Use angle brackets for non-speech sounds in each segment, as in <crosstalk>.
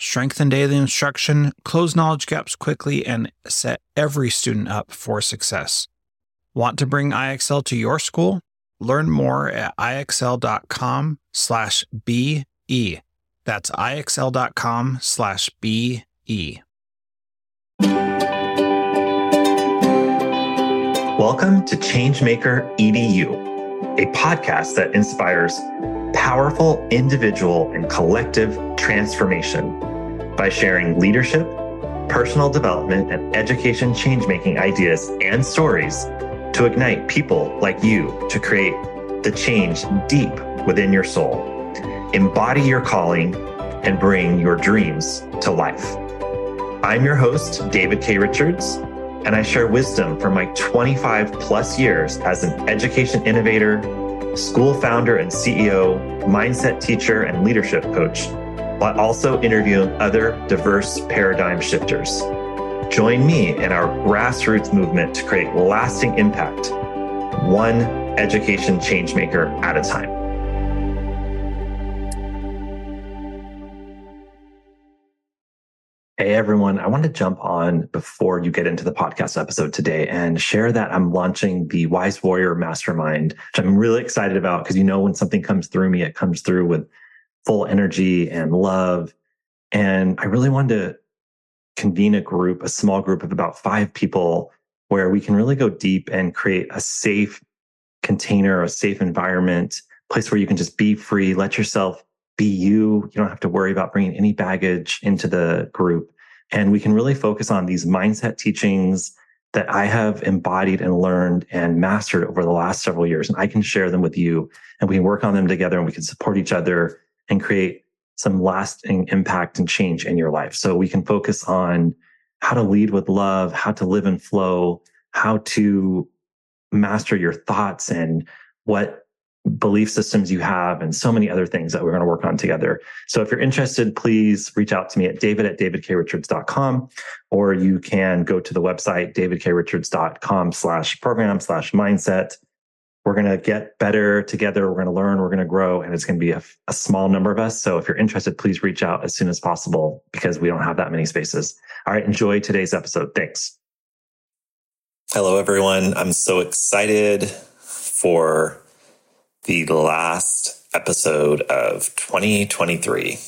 Strengthen daily instruction, close knowledge gaps quickly, and set every student up for success. Want to bring IXL to your school? Learn more at ixl.com slash BE. That's ixl.com slash BE. Welcome to Changemaker EDU, a podcast that inspires powerful individual and collective transformation by sharing leadership, personal development, and education change making ideas and stories to ignite people like you to create the change deep within your soul, embody your calling, and bring your dreams to life. I'm your host, David K. Richards, and I share wisdom from my 25 plus years as an education innovator, school founder and CEO, mindset teacher, and leadership coach, while also interviewing other diverse paradigm shifters. Join me in our grassroots movement to create lasting impact, one education changemaker at a time. Everyone, I want to jump on before you get into the podcast episode today and share that I'm launching the Wise Warrior Mastermind, which I'm really excited about because you know when something comes through me, it comes through with full energy and love. And I really wanted to convene a group, a small group of about five people where we can really go deep and create a safe container, a safe environment, place where you can just be free, let yourself be you. You don't have to worry about bringing any baggage into the group. And we can really focus on these mindset teachings that I have embodied and learned and mastered over the last several years. And I can share them with you and we can work on them together and we can support each other and create some lasting impact and change in your life. So we can focus on how to lead with love, how to live and flow, how to master your thoughts and what belief systems you have and so many other things that we're going to work on together. So if you're interested, please reach out to me at david at davidkrichards.com, or you can go to the website, davidkrichards.com slash program slash mindset. We're going to get better together. We're going to learn. We're going to grow. And it's going to be a, a small number of us. So if you're interested, please reach out as soon as possible because we don't have that many spaces. All right. Enjoy today's episode. Thanks. Hello, everyone. I'm so excited for the last episode of 2023.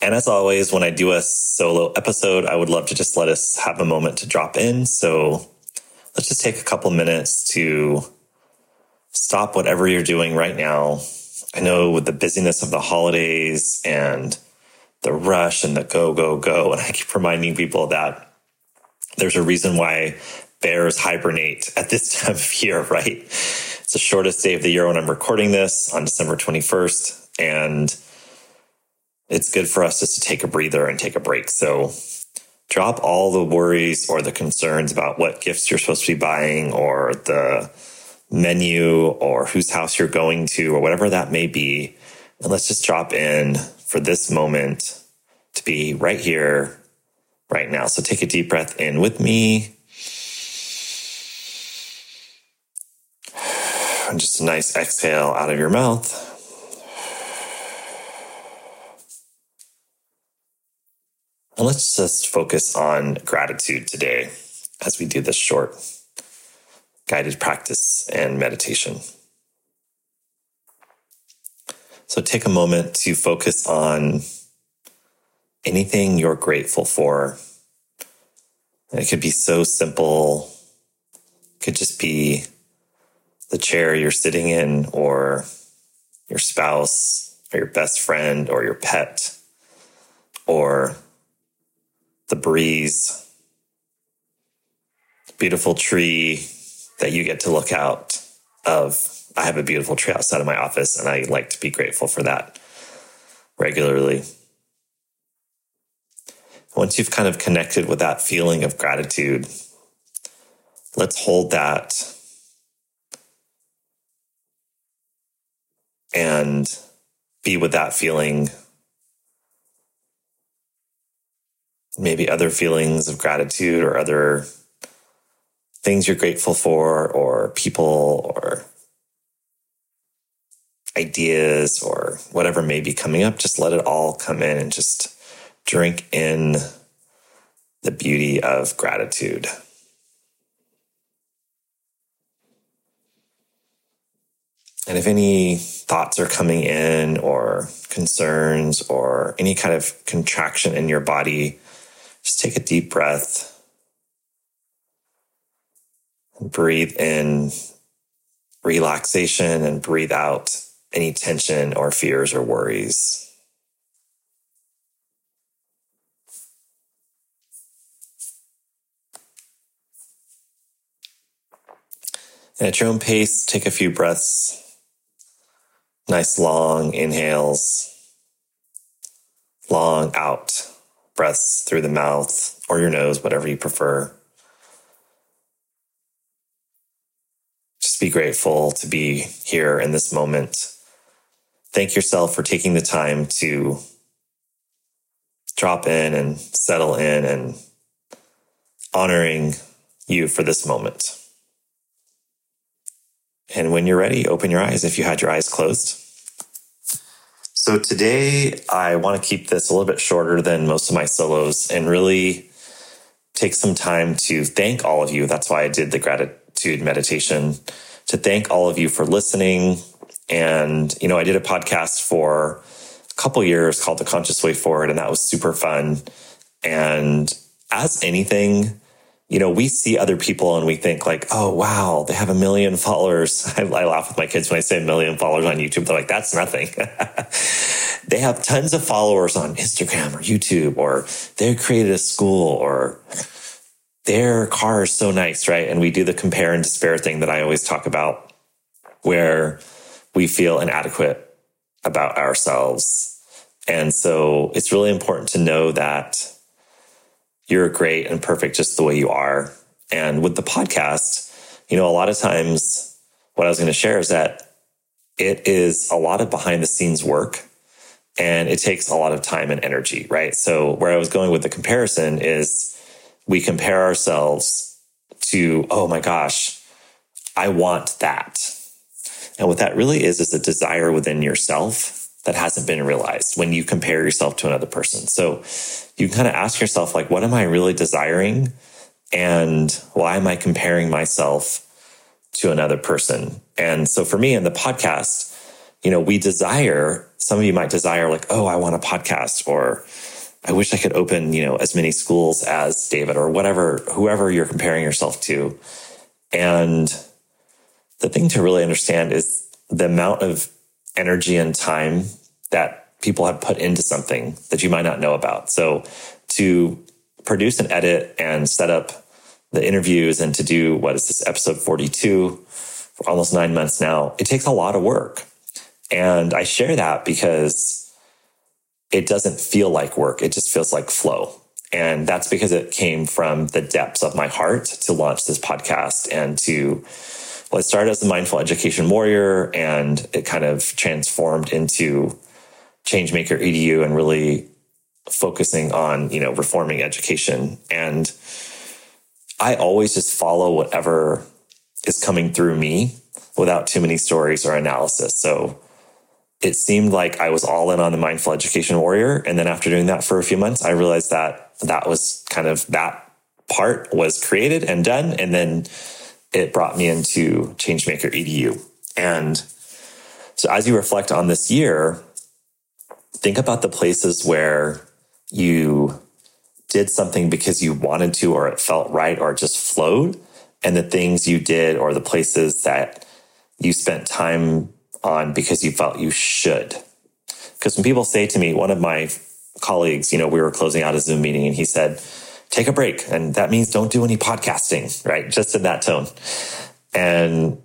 And as always, when I do a solo episode, I would love to just let us have a moment to drop in. So let's just take a couple minutes to stop whatever you're doing right now. I know with the busyness of the holidays and the rush and the go, go, go. And I keep reminding people that there's a reason why bears hibernate at this <laughs> time of year, right? It's the shortest day of the year when I'm recording this on December 21st. And it's good for us just to take a breather and take a break. So drop all the worries or the concerns about what gifts you're supposed to be buying or the menu or whose house you're going to or whatever that may be. And let's just drop in for this moment to be right here, right now. So take a deep breath in with me. And just a nice exhale out of your mouth. And let's just focus on gratitude today as we do this short guided practice and meditation. So take a moment to focus on anything you're grateful for. it could be so simple. It could just be the chair you're sitting in, or your spouse, or your best friend, or your pet, or the breeze, beautiful tree that you get to look out of. I have a beautiful tree outside of my office, and I like to be grateful for that regularly. once you've kind of connected with that feeling of gratitude, let's hold that and be with that feeling. Maybe other feelings of gratitude or other things you're grateful for, or people, or ideas, or whatever may be coming up. Just let it all come in and just drink in the beauty of gratitude. And if any thoughts are coming in, or concerns, or any kind of contraction in your body, just take a deep breath. Breathe in relaxation and breathe out any tension or fears or worries. And at your own pace, take a few breaths Nice long inhales, long out breaths through the mouth or your nose, whatever you prefer. Just be grateful to be here in this moment. Thank yourself for taking the time to drop in and settle in and honoring you for this moment. And when you're ready, open your eyes if you had your eyes closed. So today, I want to keep this a little bit shorter than most of my solos and really take some time to thank all of you. That's why I did the gratitude meditation to thank all of you for listening. And, you know, I did a podcast for a couple years called The Conscious Way Forward, and that was super fun. And as anything, you know, we see other people and we think like, oh, wow, they have a million followers. <laughs> I, I laugh with my kids when I say a million followers on YouTube. They're like, that's nothing. <laughs> they have tons of followers on Instagram or YouTube, or they created a school, or their car is so nice, right? And we do the compare and despair thing that I always talk about, where we feel inadequate about ourselves. And so it's really important to know that you're great and perfect just the way you are. And with the podcast, you know, a lot of times what I was going to share is that it is a lot of behind the scenes work and it takes a lot of time and energy, right? So where I was going with the comparison is we compare ourselves to, oh my gosh, I want that. And what that really is, is a desire within yourself that hasn't been realized when you compare yourself to another person. So you kind of ask yourself, like, what am I really desiring? And why am I comparing myself to another person? And so for me in the podcast, you know, we desire, some of you might desire, like, oh, I want a podcast, or I wish I could open, you know, as many schools as David, or whatever, whoever you're comparing yourself to. And the thing to really understand is the amount of energy and time that people have put into something that you might not know about. So to produce and edit and set up the interviews and to do what is this episode 42 for almost nine months now, it takes a lot of work. And I share that because it doesn't feel like work. It just feels like flow. And that's because it came from the depths of my heart to launch this podcast and to well, it started as a mindful education warrior and it kind of transformed into Changemaker EDU and really focusing on, you know, reforming education. And I always just follow whatever is coming through me without too many stories or analysis. So it seemed like I was all in on the mindful education warrior. And then after doing that for a few months, I realized that that was kind of that part was created and done. And then it brought me into Changemaker EDU. And so as you reflect on this year, think about the places where you did something because you wanted to, or it felt right, or it just flowed, and the things you did, or the places that you spent time on because you felt you should. Because when people say to me, one of my colleagues, you know, we were closing out a Zoom meeting and he said, take a break. And that means don't do any podcasting, right? Just in that tone. And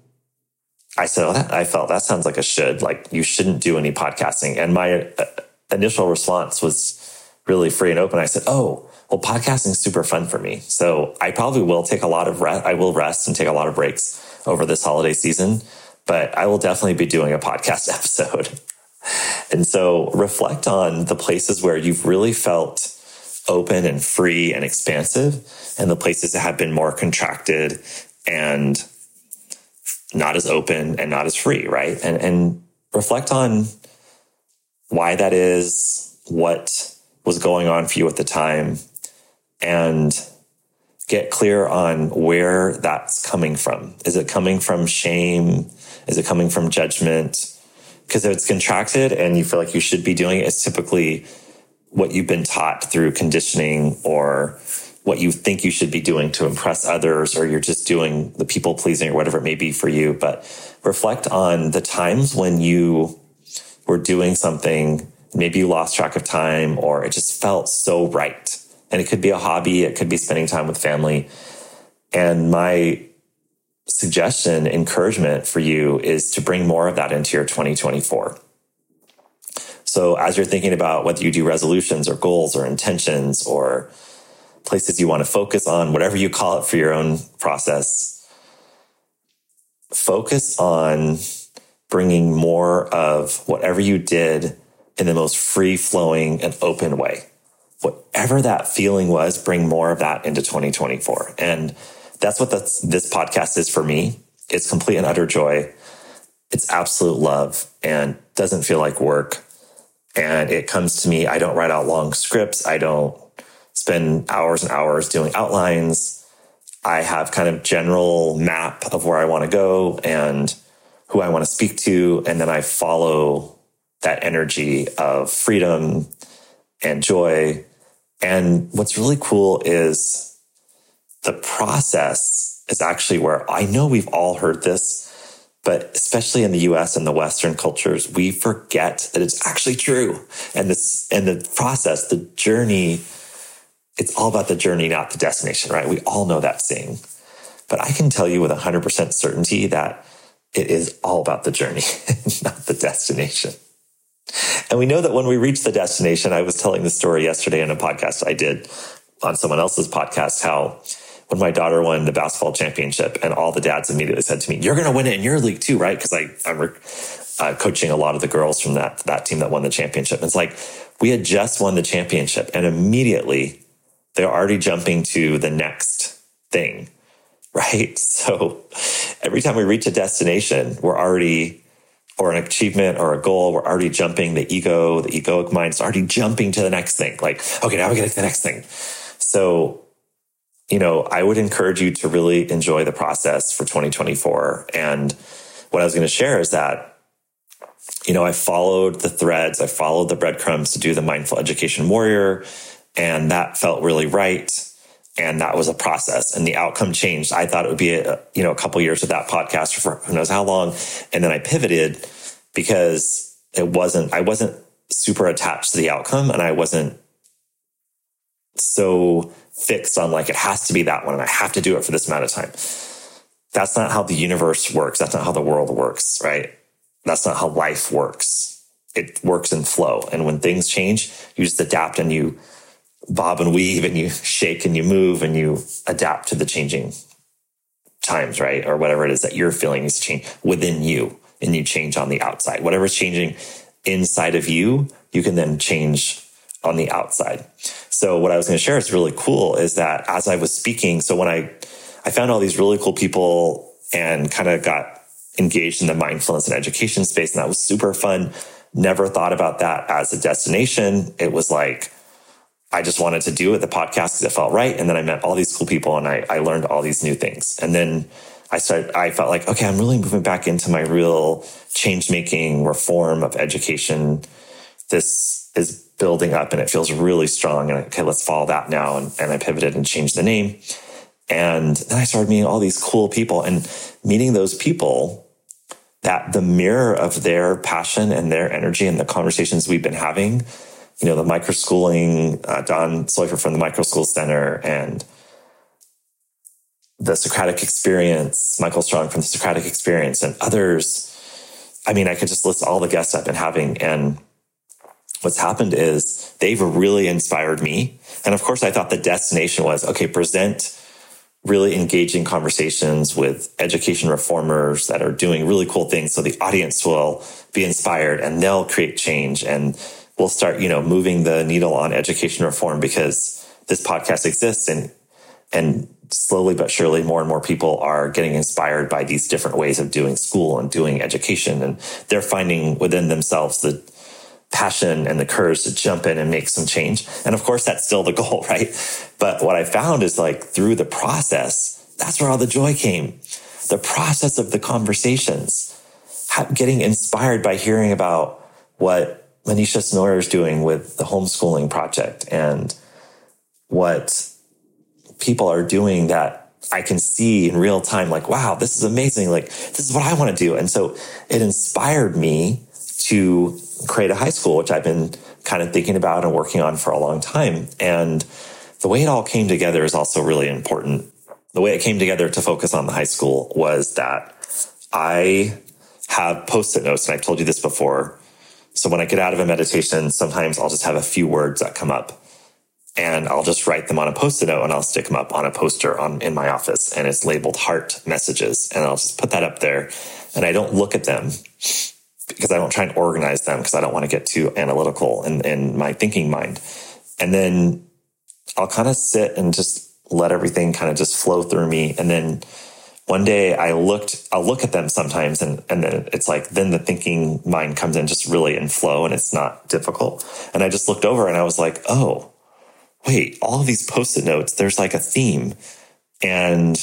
I said, oh, that, I felt that sounds like a should, like you shouldn't do any podcasting. And my uh, initial response was really free and open. I said, Oh, well, podcasting is super fun for me. So I probably will take a lot of rest. I will rest and take a lot of breaks over this holiday season, but I will definitely be doing a podcast <laughs> episode. and so reflect on the places where you've really felt open and free and expansive and the places that have been more contracted and not as open and not as free, right? And, and reflect on why that is, what was going on for you at the time, and get clear on where that's coming from. Is it coming from shame? Is it coming from judgment? Because if it's contracted and you feel like you should be doing it, it's typically what you've been taught through conditioning or what you think you should be doing to impress others, or you're just doing the people pleasing or whatever it may be for you. But reflect on the times when you were doing something, maybe you lost track of time or it just felt so right. And it could be a hobby, it could be spending time with family. And my suggestion, encouragement for you is to bring more of that into your 2024. So as you're thinking about whether you do resolutions or goals or intentions or places you want to focus on, whatever you call it for your own process, focus on bringing more of whatever you did in the most free flowing and open way. Whatever that feeling was, bring more of that into 2024. And that's what this podcast is for me. It's complete and utter joy. It's absolute love and doesn't feel like work. And it comes to me. I don't write out long scripts. I don't spend hours and hours doing outlines. I have kind of general map of where I want to go and who I want to speak to. And then I follow that energy of freedom and joy. And what's really cool is the process is actually where I know we've all heard this, but especially in the US and the Western cultures, we forget that it's actually true. And this, and the process, the journey it's all about the journey, not the destination, right? We all know that saying. But I can tell you with 100% certainty that it is all about the journey, <laughs> not the destination. And we know that when we reach the destination, I was telling the story yesterday in a podcast I did on someone else's podcast, how when my daughter won the basketball championship and all the dads immediately said to me, you're going to win it in your league too, right? Cause I, I'm uh, coaching a lot of the girls from that, that team that won the championship. And it's like, we had just won the championship and immediately they're already jumping to the next thing, <laughs> right? So every time we reach a destination, we're already, or an achievement or a goal, we're already jumping the ego, the egoic mind is already jumping to the next thing. Like, okay, now we get to the next thing. So, you know, I would encourage you to really enjoy the process for 2024. And what I was going to share is that you know, I followed the threads, I followed the breadcrumbs to do the mindful education warrior and that felt really right. And that was a process and the outcome changed. I thought it would be a, you know, a couple years of that podcast for who knows how long. And then I pivoted because it wasn't, I wasn't super attached to the outcome and I wasn't so fixed on like, it has to be that one and I have to do it for this amount of time. That's not how the universe works. That's not how the world works, right? That's not how life works. It works in flow. And when things change, you just adapt and you bob and weave and you shake and you move and you adapt to the changing times, right? Or whatever it is that you're feeling to change within you and you change on the outside. Whatever's changing inside of you, you can then change on the outside. So what I was going to share is really cool is that as I was speaking, so when I, I found all these really cool people and kind of got engaged in the mindfulness and education space, and that was super fun. Never thought about that as a destination. It was like, I just wanted to do it, the podcast, because it felt right. And then I met all these cool people and I, I learned all these new things. And then I started, I felt like, okay, I'm really moving back into my real change making reform of education. This is building up and it feels really strong. And okay, let's follow that now. And, and I pivoted and changed the name. And then I started meeting all these cool people and meeting those people that the mirror of their passion and their energy and the conversations we've been having you know, the microschooling, uh, Don Soifer from the Micro School Center and the Socratic Experience, Michael Strong from the Socratic Experience and others. I mean, I could just list all the guests I've been having and what's happened is they've really inspired me. And of course, I thought the destination was okay, present really engaging conversations with education reformers that are doing really cool things. So the audience will be inspired and they'll create change and we'll start, you know, moving the needle on education reform because this podcast exists and, and slowly but surely more and more people are getting inspired by these different ways of doing school and doing education. And they're finding within themselves the passion and the courage to jump in and make some change. And of course, that's still the <laughs> goal, right? But what I found is like through the process, that's where all the joy came. The process of the conversations, getting inspired by hearing about what Manisha Snoyer is doing with the homeschooling project and what people are doing that I can see in real time, like, wow, this is amazing. Like, this is what I want to do. And so it inspired me to create a high school, which I've been kind of thinking about and working on for a long time. And the way it all came together is also really important. The way it came together to focus on the high school was that I have post-it notes, and I've told you this before. So when I get out of a meditation, sometimes I'll just have a few words that come up and I'll just write them on a post-it note and I'll stick them up on a poster on in my office and it's labeled heart messages and I'll just put that up there and I don't look at them because I don't try and organize them because I don't want to get too analytical in, in my thinking mind. And then I'll kind of sit and just let everything kind of just flow through me. And then one day I looked, I'll look at them sometimes and, and then it's like, then the thinking mind comes in just really in flow and it's not difficult. And I just looked over and I was like, oh, wait, all of these post-it notes, there's like a theme. And,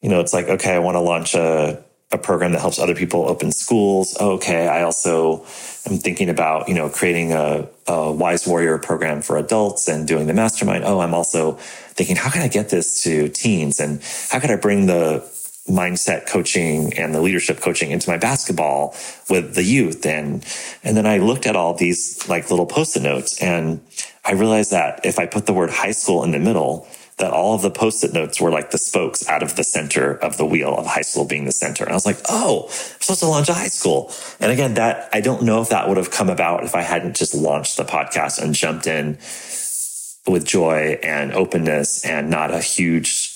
you know, it's like, okay, I want to launch a, a program that helps other people open schools. Oh, okay, I also am thinking about, you know, creating a, a wise warrior program for adults and doing the mastermind. Oh, I'm also thinking, how can I get this to teens? And how can I bring the mindset coaching and the leadership coaching into my basketball with the youth? And, and then I looked at all these like little post-it notes and I realized that if I put the word high school in the middle, that all of the post-it notes were like the spokes out of the center of the wheel of high school being the center. And I was like, oh, I'm supposed to launch a high school. And again, that I don't know if that would have come about if I hadn't just launched the podcast and jumped in with joy and openness and not a huge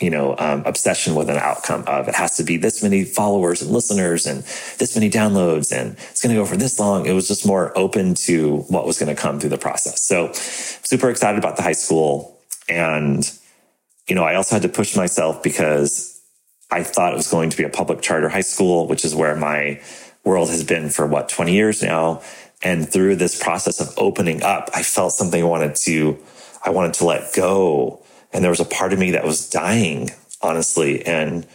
you know, um, obsession with an outcome of it has to be this many followers and listeners and this many downloads and it's going to go for this long. It was just more open to what was going to come through the process. So super excited about the high school. And, you know, I also had to push myself because I thought it was going to be a public charter high school, which is where my world has been for what, 20 years now. And through this process of opening up, I felt something I wanted to, I wanted to let go and there was a part of me that was dying, honestly. And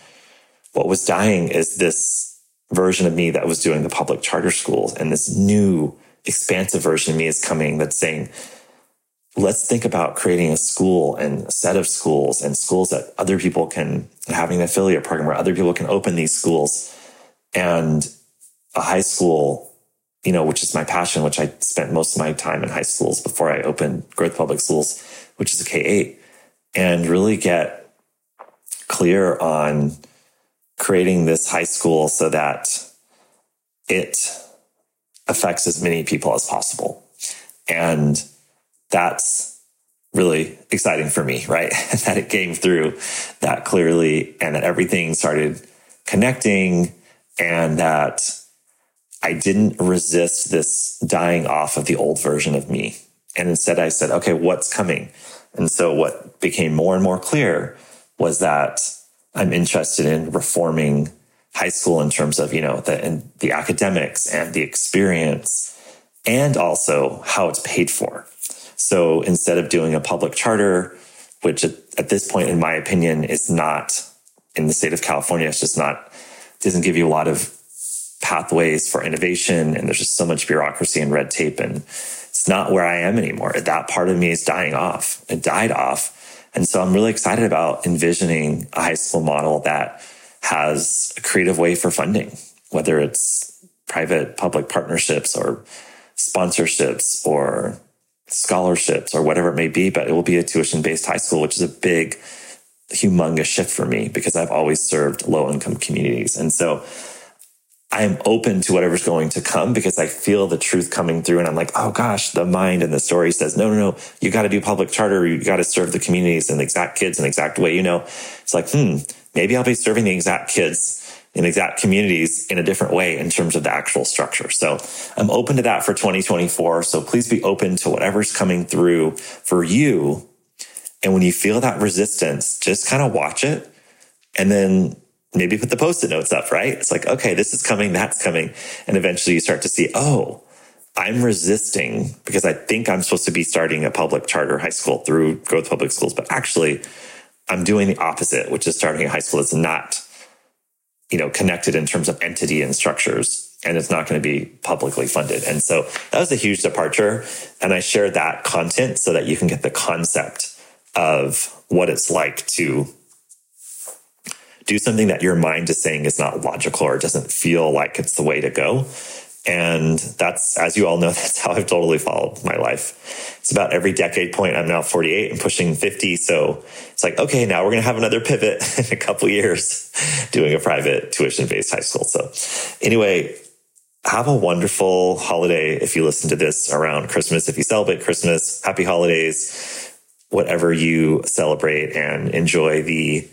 what was dying is this version of me that was doing the public charter schools. And this new expansive version of me is coming that's saying, let's think about creating a school and a set of schools and schools that other people can having an affiliate program where other people can open these schools and a high school, you know, which is my passion, which I spent most of my time in high schools before I opened Growth Public Schools, which is a K 8 and really get clear on creating this high school so that it affects as many people as possible. And that's really exciting for me, right? <laughs> that it came through that clearly and that everything started connecting and that I didn't resist this dying off of the old version of me. And instead I said, okay, what's coming? And so what became more and more clear was that I'm interested in reforming high school in terms of, you know, the, the academics and the experience and also how it's paid for. So instead of doing a public charter, which at, at this point, in my opinion, is not in the state of California, it's just not, doesn't give you a lot of pathways for innovation. And there's just so much bureaucracy and red tape and it's not where I am anymore. That part of me is dying off. It died off. And so I'm really excited about envisioning a high school model that has a creative way for funding, whether it's private public partnerships or sponsorships or scholarships or whatever it may be, but it will be a tuition based high school, which is a big, humongous shift for me because I've always served low income communities. And so I'm open to whatever's going to come because I feel the truth coming through. And I'm like, oh gosh, the mind and the story says, no, no, no, you got to do public charter. You got to serve the communities and the exact kids in the exact way. You know, it's like, hmm, maybe I'll be serving the exact kids in exact communities in a different way in terms of the actual structure. So I'm open to that for 2024. So please be open to whatever's coming through for you. And when you feel that resistance, just kind of watch it and then maybe put the post-it notes up, right? It's like, okay, this is coming, that's coming. And eventually you start to see, oh, I'm resisting because I think I'm supposed to be starting a public charter high school through growth public schools, but actually I'm doing the opposite, which is starting a high school that's not, you know, connected in terms of entity and structures. And it's not going to be publicly funded. And so that was a huge departure. And I share that content so that you can get the concept of what it's like to do something that your mind is saying is not logical or doesn't feel like it's the way to go. And that's, as you all know, <laughs> that's how I've totally followed my life. It's about every decade point. I'm now 48 and pushing 50. So it's like, okay, now we're going to have another pivot <laughs> in a couple years <laughs> doing a private tuition based high school. So anyway, have a wonderful holiday if you listen to this around Christmas. If you celebrate Christmas, happy holidays, whatever you celebrate and enjoy the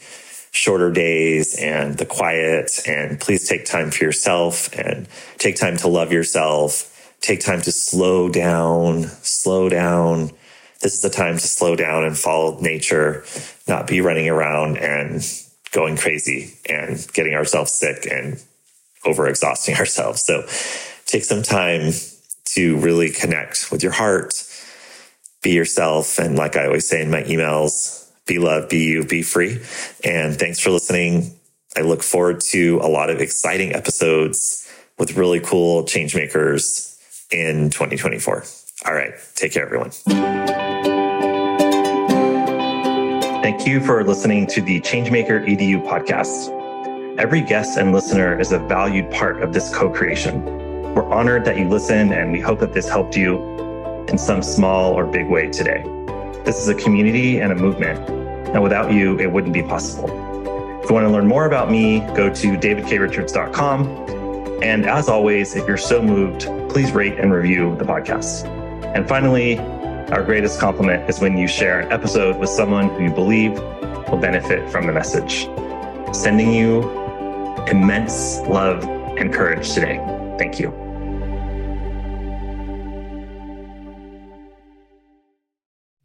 shorter days and the quiet. And please take time for yourself and take time to love yourself. Take time to slow down, slow down. This is the time to slow down and follow nature, not be running around and going crazy and getting ourselves sick and overexhausting <laughs> ourselves. So take some time to really connect with your heart, be yourself. And like I always say in my emails, be loved, be you, be free. And thanks for listening. I look forward to a lot of exciting episodes with really cool change makers in 2024. All right. Take care, everyone. Thank you for listening to the Changemaker EDU podcast. Every guest and listener is a valued part of this co creation. We're honored that you listen, and we hope that this helped you in some small or big way today. This is a community and a movement, and without you, it wouldn't be possible. If you want to learn more about me, go to davidkrichards.com. And as always, if you're so moved, please rate and review the podcast. And finally, our greatest compliment is when you share an episode with someone who you believe will benefit from the message. Sending you immense love and courage today. Thank you.